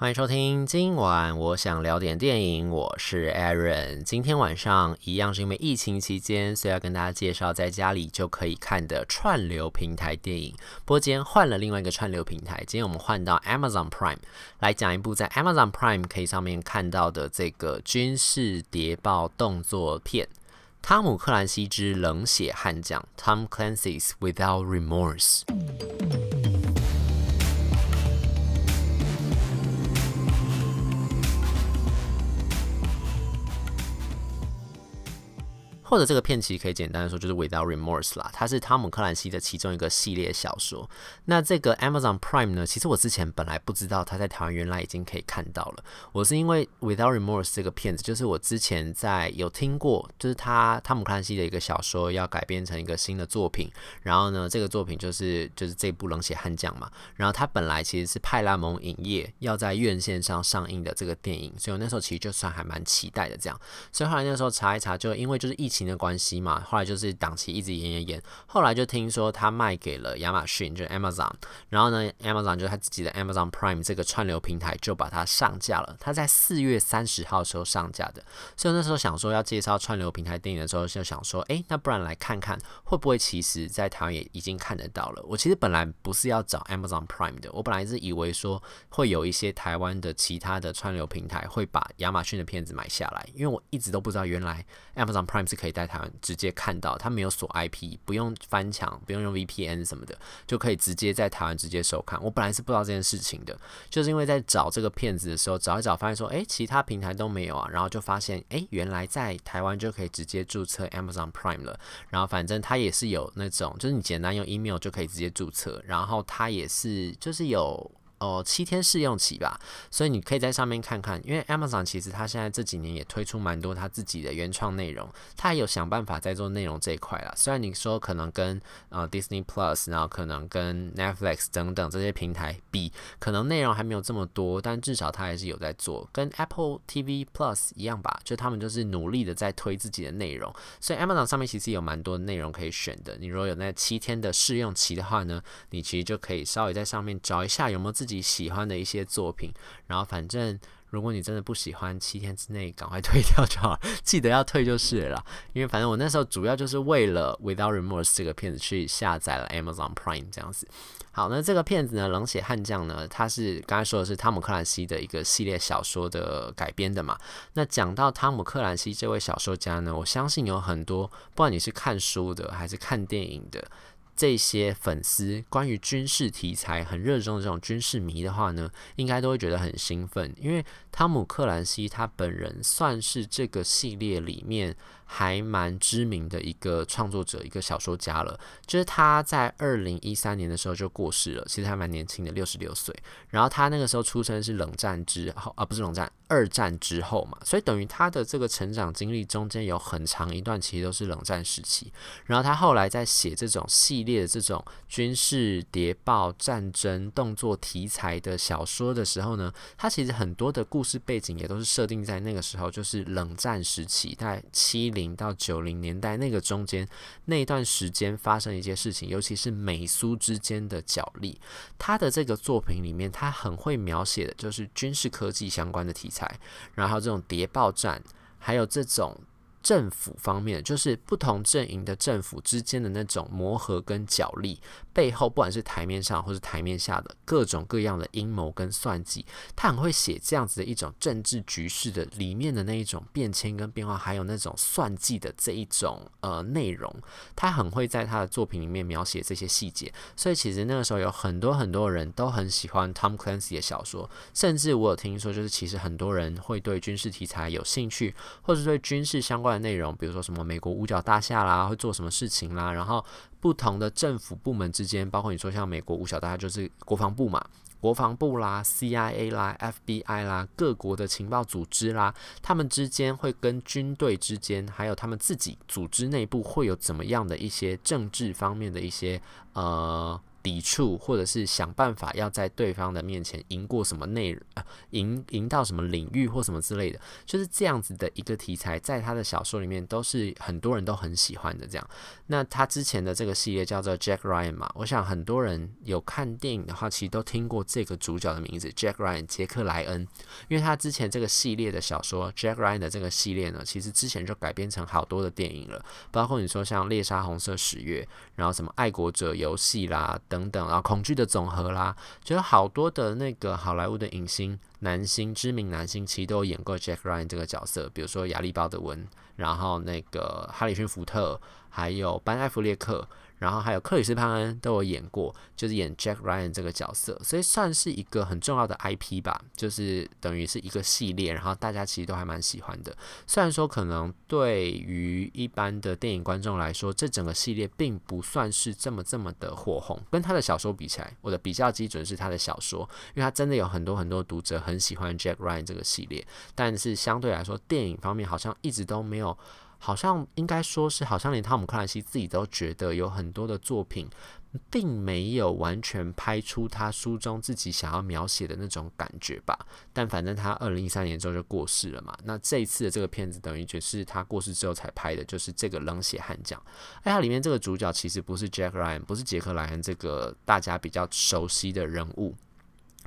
欢迎收听，今晚我想聊点电影，我是 Aaron。今天晚上一样是因为疫情期间，所以要跟大家介绍在家里就可以看的串流平台电影。播间换了另外一个串流平台，今天我们换到 Amazon Prime 来讲一部在 Amazon Prime 可以上面看到的这个军事谍报动作片《汤姆克兰西之冷血悍将》（Tom Clancy's Without Remorse）。或者这个片其实可以简单的说就是 Without Remorse 啦，它是汤姆克兰西的其中一个系列小说。那这个 Amazon Prime 呢，其实我之前本来不知道它在台湾原来已经可以看到了。我是因为 Without Remorse 这个片子，就是我之前在有听过，就是他汤姆克兰西的一个小说要改编成一个新的作品，然后呢，这个作品就是就是这部冷血悍将嘛。然后它本来其实是派拉蒙影业要在院线上上映的这个电影，所以我那时候其实就算还蛮期待的这样。所以后来那时候查一查，就因为就是疫情。情的关系嘛，后来就是档期一直延延延，后来就听说他卖给了亚马逊，就 Amazon，然后呢，Amazon 就是他自己的 Amazon Prime 这个串流平台就把它上架了，他在四月三十号的时候上架的，所以那时候想说要介绍串流平台电影的时候，就想说，哎，那不然来看看会不会其实在台湾也已经看得到了。我其实本来不是要找 Amazon Prime 的，我本来是以为说会有一些台湾的其他的串流平台会把亚马逊的片子买下来，因为我一直都不知道原来 Amazon Prime 是可以。以在台湾直接看到，他没有锁 IP，不用翻墙，不用用 VPN 什么的，就可以直接在台湾直接收看。我本来是不知道这件事情的，就是因为在找这个片子的时候，找一找发现说，哎，其他平台都没有啊，然后就发现，哎，原来在台湾就可以直接注册 Amazon Prime 了。然后反正它也是有那种，就是你简单用 email 就可以直接注册，然后它也是就是有。哦，七天试用期吧，所以你可以在上面看看。因为 Amazon 其实它现在这几年也推出蛮多它自己的原创内容，它也有想办法在做内容这一块啦。虽然你说可能跟呃 Disney Plus，然后可能跟 Netflix 等等这些平台比，可能内容还没有这么多，但至少它还是有在做，跟 Apple TV Plus 一样吧，就他们就是努力的在推自己的内容。所以 Amazon 上面其实有蛮多内容可以选的。你如果有那七天的试用期的话呢，你其实就可以稍微在上面找一下有没有自己。自己喜欢的一些作品，然后反正如果你真的不喜欢，七天之内赶快退掉就好，记得要退就是了。因为反正我那时候主要就是为了《Without Remorse》这个片子去下载了 Amazon Prime 这样子。好，那这个片子呢，《冷血悍将》呢，它是刚才说的是汤姆克兰西的一个系列小说的改编的嘛。那讲到汤姆克兰西这位小说家呢，我相信有很多，不管你是看书的还是看电影的。这些粉丝关于军事题材很热衷的这种军事迷的话呢，应该都会觉得很兴奋，因为汤姆克兰西他本人算是这个系列里面还蛮知名的一个创作者，一个小说家了。就是他在二零一三年的时候就过世了，其实还蛮年轻的，六十六岁。然后他那个时候出生是冷战之后啊，不是冷战，二战之后嘛，所以等于他的这个成长经历中间有很长一段其实都是冷战时期。然后他后来在写这种系列列的这种军事谍报、战争动作题材的小说的时候呢，他其实很多的故事背景也都是设定在那个时候，就是冷战时期，在七零到九零年代那个中间那段时间发生一些事情，尤其是美苏之间的角力。他的这个作品里面，他很会描写的就是军事科技相关的题材，然后这种谍报战，还有这种。政府方面，就是不同阵营的政府之间的那种磨合跟角力，背后不管是台面上或是台面下的各种各样的阴谋跟算计，他很会写这样子的一种政治局势的里面的那一种变迁跟变化，还有那种算计的这一种呃内容，他很会在他的作品里面描写这些细节，所以其实那个时候有很多很多人都很喜欢 Tom Clancy 的小说，甚至我有听说，就是其实很多人会对军事题材有兴趣，或者对军事相关的内容，比如说什么美国五角大厦啦，会做什么事情啦，然后不同的政府部门之间，包括你说像美国五角大厦就是国防部嘛，国防部啦、CIA 啦、FBI 啦，各国的情报组织啦，他们之间会跟军队之间，还有他们自己组织内部会有怎么样的一些政治方面的一些呃。抵触，或者是想办法要在对方的面前赢过什么内容，呃，赢赢到什么领域或什么之类的，就是这样子的一个题材，在他的小说里面都是很多人都很喜欢的。这样，那他之前的这个系列叫做 Jack Ryan 嘛，我想很多人有看电影的话，其实都听过这个主角的名字 Jack Ryan 杰克莱恩，因为他之前这个系列的小说 Jack Ryan 的这个系列呢，其实之前就改编成好多的电影了，包括你说像猎杀红色十月，然后什么爱国者游戏啦。等，然后恐惧的总和啦，就有好多的那个好莱坞的影星、男星、知名男星，其实都有演过 Jack Ryan 这个角色，比如说亚历鲍德温，然后那个哈里逊福特，还有班艾弗列克。然后还有克里斯潘恩都有演过，就是演 Jack Ryan 这个角色，所以算是一个很重要的 IP 吧，就是等于是一个系列，然后大家其实都还蛮喜欢的。虽然说可能对于一般的电影观众来说，这整个系列并不算是这么这么的火红，跟他的小说比起来，我的比较基准是他的小说，因为他真的有很多很多读者很喜欢 Jack Ryan 这个系列，但是相对来说，电影方面好像一直都没有。好像应该说是，好像连汤姆克兰西自己都觉得有很多的作品，并没有完全拍出他书中自己想要描写的那种感觉吧。但反正他二零一三年之后就过世了嘛。那这一次的这个片子，等于就是他过世之后才拍的，就是这个冷血悍将。哎，它里面这个主角其实不是 Jack Ryan，不是杰克莱恩这个大家比较熟悉的人物。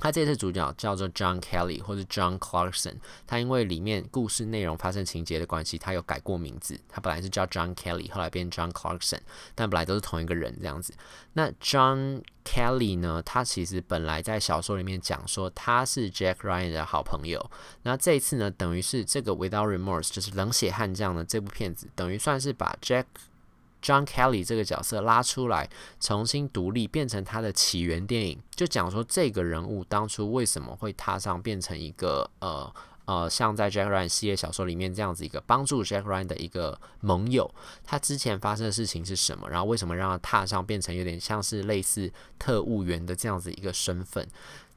他这次主角叫做 John Kelly 或者 John Clarkson，他因为里面故事内容发生情节的关系，他有改过名字。他本来是叫 John Kelly，后来变 John Clarkson，但本来都是同一个人这样子。那 John Kelly 呢？他其实本来在小说里面讲说他是 Jack Ryan 的好朋友。那这一次呢，等于是这个 Without Remorse 就是冷血悍将的这部片子，等于算是把 Jack John Kelly 这个角色拉出来，重新独立变成他的起源电影，就讲说这个人物当初为什么会踏上变成一个呃呃，像在 Jack Ryan 系列小说里面这样子一个帮助 Jack Ryan 的一个盟友，他之前发生的事情是什么？然后为什么让他踏上变成有点像是类似特务员的这样子一个身份？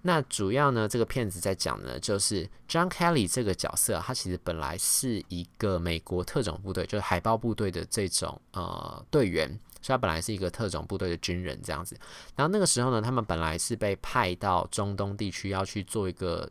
那主要呢，这个片子在讲呢，就是 John Kelly 这个角色，他其实本来是一个美国特种部队，就是海豹部队的这种呃队员，所以他本来是一个特种部队的军人这样子。然后那个时候呢，他们本来是被派到中东地区要去做一个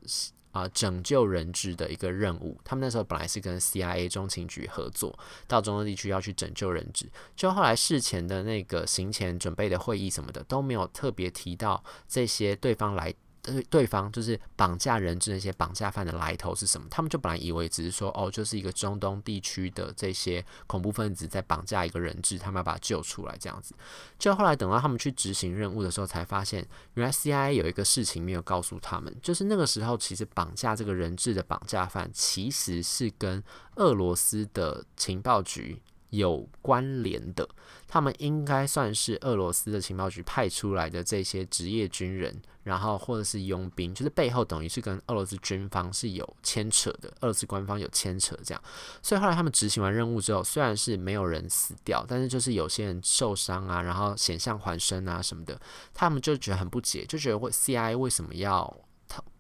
啊、拯救人质的一个任务。他们那时候本来是跟 CIA 中情局合作，到中东地区要去拯救人质。就后来事前的那个行前准备的会议什么的都没有特别提到这些对方来。对对方就是绑架人质那些绑架犯的来头是什么？他们就本来以为只是说哦，就是一个中东地区的这些恐怖分子在绑架一个人质，他们要把他救出来这样子。就后来等到他们去执行任务的时候，才发现原来 CIA 有一个事情没有告诉他们，就是那个时候其实绑架这个人质的绑架犯其实是跟俄罗斯的情报局。有关联的，他们应该算是俄罗斯的情报局派出来的这些职业军人，然后或者是佣兵，就是背后等于是跟俄罗斯军方是有牵扯的，俄罗斯官方有牵扯这样。所以后来他们执行完任务之后，虽然是没有人死掉，但是就是有些人受伤啊，然后险象环生啊什么的，他们就觉得很不解，就觉得会 CIA 为什么要？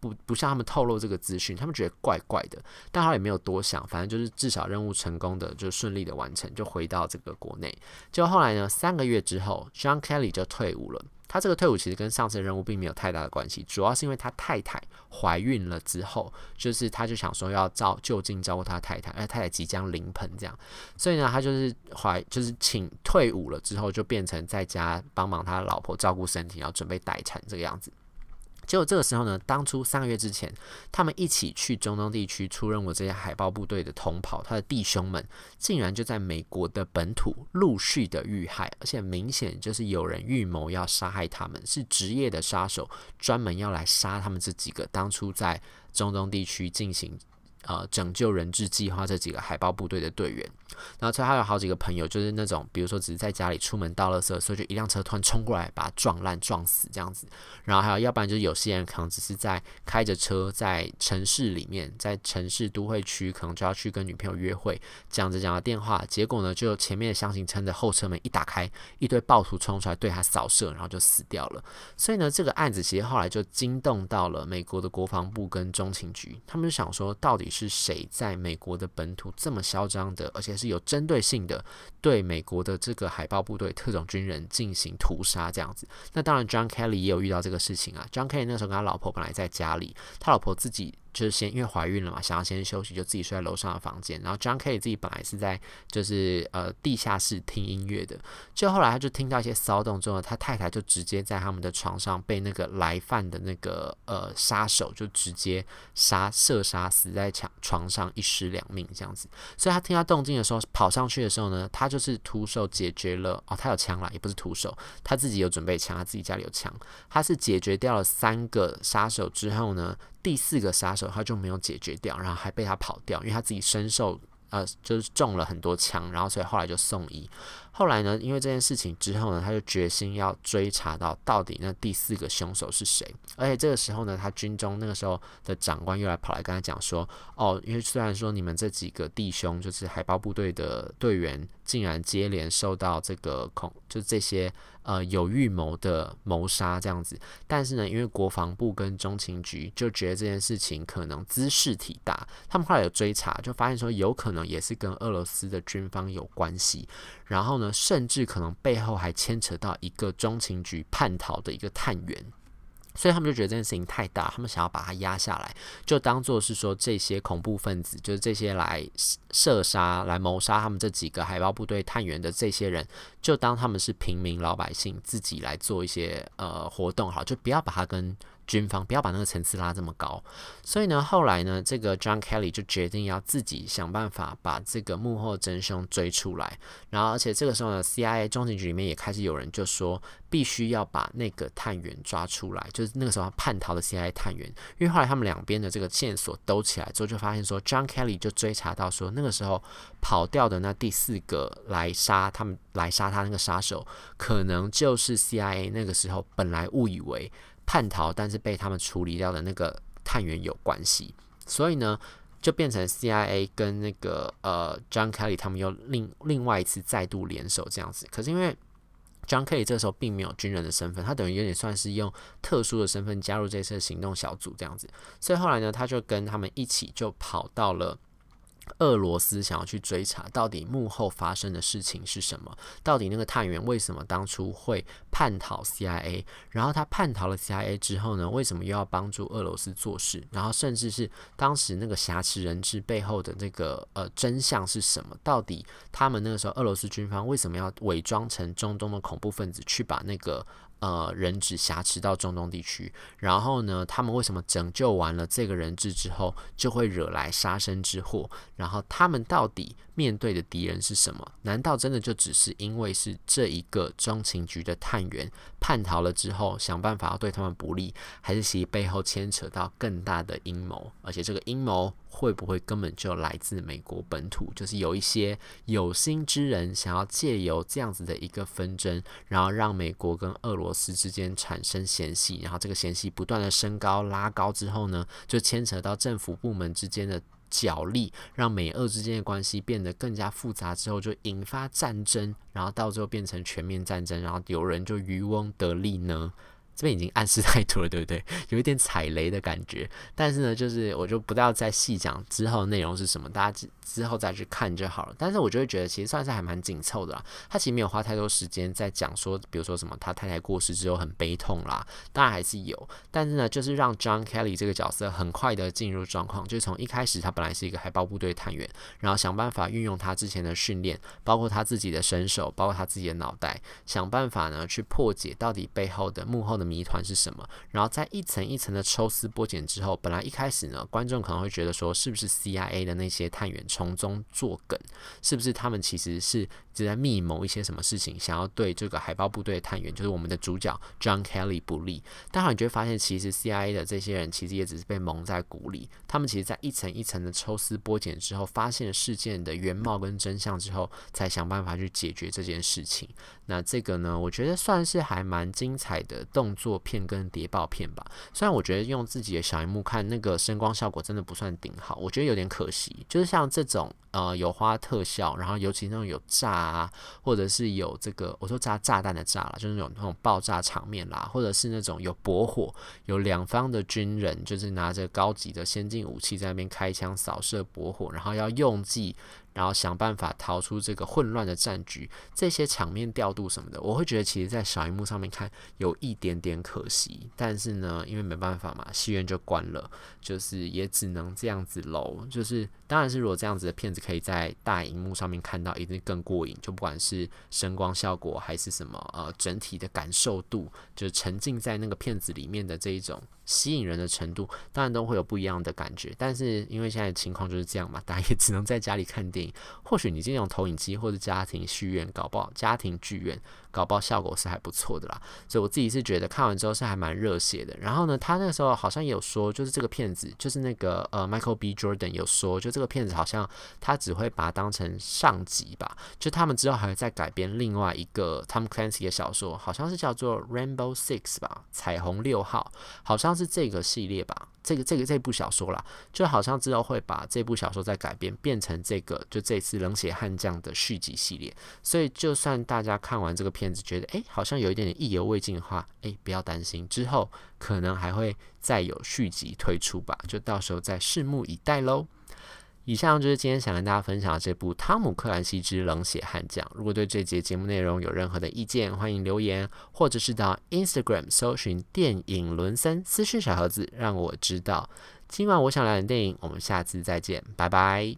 不不向他们透露这个资讯，他们觉得怪怪的，但他也没有多想，反正就是至少任务成功的就顺利的完成，就回到这个国内。就后来呢，三个月之后，John Kelly 就退伍了。他这个退伍其实跟上次任务并没有太大的关系，主要是因为他太太怀孕了之后，就是他就想说要照就近照顾他太太，而太太即将临盆这样，所以呢，他就是怀就是请退伍了之后，就变成在家帮忙他老婆照顾身体，然后准备待产这个样子。结果这个时候呢，当初三个月之前，他们一起去中东地区出任务这些海豹部队的同袍，他的弟兄们竟然就在美国的本土陆续的遇害，而且明显就是有人预谋要杀害他们，是职业的杀手，专门要来杀他们这几个当初在中东地区进行。呃，拯救人质计划这几个海豹部队的队员，然后他还有好几个朋友，就是那种比如说只是在家里出门倒垃圾，所以就一辆车突然冲过来把他撞烂撞死这样子。然后还有要不然就是有些人可能只是在开着车在城市里面，在城市都会区，可能就要去跟女朋友约会，讲着讲着电话，结果呢就前面的厢型车的后车门一打开，一堆暴徒冲出来对他扫射，然后就死掉了。所以呢，这个案子其实后来就惊动到了美国的国防部跟中情局，他们就想说到底。是谁在美国的本土这么嚣张的，而且是有针对性的对美国的这个海豹部队特种军人进行屠杀这样子。那当然，John Kelly 也有遇到这个事情啊。John Kelly 那时候跟他老婆本来在家里，他老婆自己。就是先因为怀孕了嘛，想要先休息，就自己睡在楼上的房间。然后 John K 自己本来是在就是呃地下室听音乐的，就后来他就听到一些骚动之后，他太太就直接在他们的床上被那个来犯的那个呃杀手就直接杀射杀死在墙床上一尸两命这样子。所以他听到动静的时候跑上去的时候呢，他就是徒手解决了哦，他有枪啦，也不是徒手，他自己有准备枪，他自己家里有枪，他是解决掉了三个杀手之后呢。第四个杀手他就没有解决掉，然后还被他跑掉，因为他自己身受呃就是中了很多枪，然后所以后来就送医。后来呢，因为这件事情之后呢，他就决心要追查到到底那第四个凶手是谁。而且这个时候呢，他军中那个时候的长官又来跑来跟他讲说：“哦，因为虽然说你们这几个弟兄就是海豹部队的队员，竟然接连受到这个恐，就这些呃有预谋的谋杀这样子，但是呢，因为国防部跟中情局就觉得这件事情可能兹事体大，他们后来有追查，就发现说有可能也是跟俄罗斯的军方有关系。”然后呢，甚至可能背后还牵扯到一个中情局叛逃的一个探员，所以他们就觉得这件事情太大，他们想要把它压下来，就当做是说这些恐怖分子，就是这些来射杀、来谋杀他们这几个海豹部队探员的这些人，就当他们是平民老百姓，自己来做一些呃活动，好，就不要把它跟。军方不要把那个层次拉这么高，所以呢，后来呢，这个 John Kelly 就决定要自己想办法把这个幕后真凶追出来。然后，而且这个时候呢，CIA 中情局里面也开始有人就说，必须要把那个探员抓出来，就是那个时候叛逃的 CIA 探员。因为后来他们两边的这个线索兜起来之后，就发现说，John Kelly 就追查到说，那个时候跑掉的那第四个来杀他们、来杀他那个杀手，可能就是 CIA 那个时候本来误以为。叛逃，但是被他们处理掉的那个探员有关系，所以呢，就变成 CIA 跟那个呃 John Kelly 他们又另另外一次再度联手这样子。可是因为 John Kelly 这时候并没有军人的身份，他等于有点算是用特殊的身份加入这次行动小组这样子，所以后来呢，他就跟他们一起就跑到了。俄罗斯想要去追查到底幕后发生的事情是什么？到底那个探员为什么当初会叛逃 CIA？然后他叛逃了 CIA 之后呢？为什么又要帮助俄罗斯做事？然后甚至是当时那个挟持人质背后的那个呃真相是什么？到底他们那个时候俄罗斯军方为什么要伪装成中东的恐怖分子去把那个？呃，人质挟持到中东地区，然后呢，他们为什么拯救完了这个人质之后，就会惹来杀身之祸？然后他们到底面对的敌人是什么？难道真的就只是因为是这一个中情局的探员叛逃了之后，想办法要对他们不利，还是其背后牵扯到更大的阴谋？而且这个阴谋。会不会根本就来自美国本土？就是有一些有心之人想要借由这样子的一个纷争，然后让美国跟俄罗斯之间产生嫌隙，然后这个嫌隙不断的升高拉高之后呢，就牵扯到政府部门之间的角力，让美俄之间的关系变得更加复杂之后，就引发战争，然后到最后变成全面战争，然后有人就渔翁得利呢？这边已经暗示太多了，对不对？有一点踩雷的感觉。但是呢，就是我就不要再细讲之后内容是什么，大家之之后再去看就好了。但是我就会觉得，其实算是还蛮紧凑的啦。他其实没有花太多时间在讲说，比如说什么他太太过世之后很悲痛啦，当然还是有。但是呢，就是让 John Kelly 这个角色很快的进入状况，就从一开始他本来是一个海豹部队探员，然后想办法运用他之前的训练，包括他自己的身手，包括他自己的脑袋，想办法呢去破解到底背后的幕后的。谜团是什么？然后在一层一层的抽丝剥茧之后，本来一开始呢，观众可能会觉得说，是不是 CIA 的那些探员从中作梗？是不是他们其实是只在密谋一些什么事情，想要对这个海豹部队的探员，就是我们的主角 John Kelly 不利？但你就会发现，其实 CIA 的这些人其实也只是被蒙在鼓里。他们其实，在一层一层的抽丝剥茧之后，发现事件的原貌跟真相之后，才想办法去解决这件事情。那这个呢，我觉得算是还蛮精彩的动。动作片跟谍报片吧。虽然我觉得用自己的小荧幕看那个声光效果真的不算顶好，我觉得有点可惜。就是像这种呃有花特效，然后尤其那种有炸啊，或者是有这个我说炸炸弹的炸啦，就是那种那种爆炸场面啦，或者是那种有驳火，有两方的军人就是拿着高级的先进武器在那边开枪扫射驳火，然后要用计。然后想办法逃出这个混乱的战局，这些场面调度什么的，我会觉得其实在小荧幕上面看有一点点可惜。但是呢，因为没办法嘛，戏院就关了，就是也只能这样子喽。就是当然是如果这样子的片子可以在大荧幕上面看到，一定更过瘾。就不管是声光效果还是什么呃整体的感受度，就是沉浸在那个片子里面的这一种。吸引人的程度，当然都会有不一样的感觉。但是因为现在情况就是这样嘛，大家也只能在家里看电影。或许你这种投影机或者家庭剧院搞不好，家庭剧院搞不好效果是还不错的啦。所以我自己是觉得看完之后是还蛮热血的。然后呢，他那个时候好像也有说，就是这个片子，就是那个呃 Michael B. Jordan 有说，就这个片子好像他只会把它当成上集吧。就他们之后还会再改编另外一个 Tom Clancy 的小说，好像是叫做 Rainbow Six 吧，彩虹六号，好像。是这个系列吧，这个这个这部小说啦，就好像之后会把这部小说再改编，变成这个就这次冷血悍将的续集系列。所以就算大家看完这个片子，觉得诶好像有一点点意犹未尽的话，诶不要担心，之后可能还会再有续集推出吧，就到时候再拭目以待喽。以上就是今天想跟大家分享的这部《汤姆克兰西之冷血悍将》。如果对这节节目内容有任何的意见，欢迎留言，或者是到 Instagram 搜寻电影伦森私讯小盒子，让我知道。今晚我想聊的电影，我们下次再见，拜拜。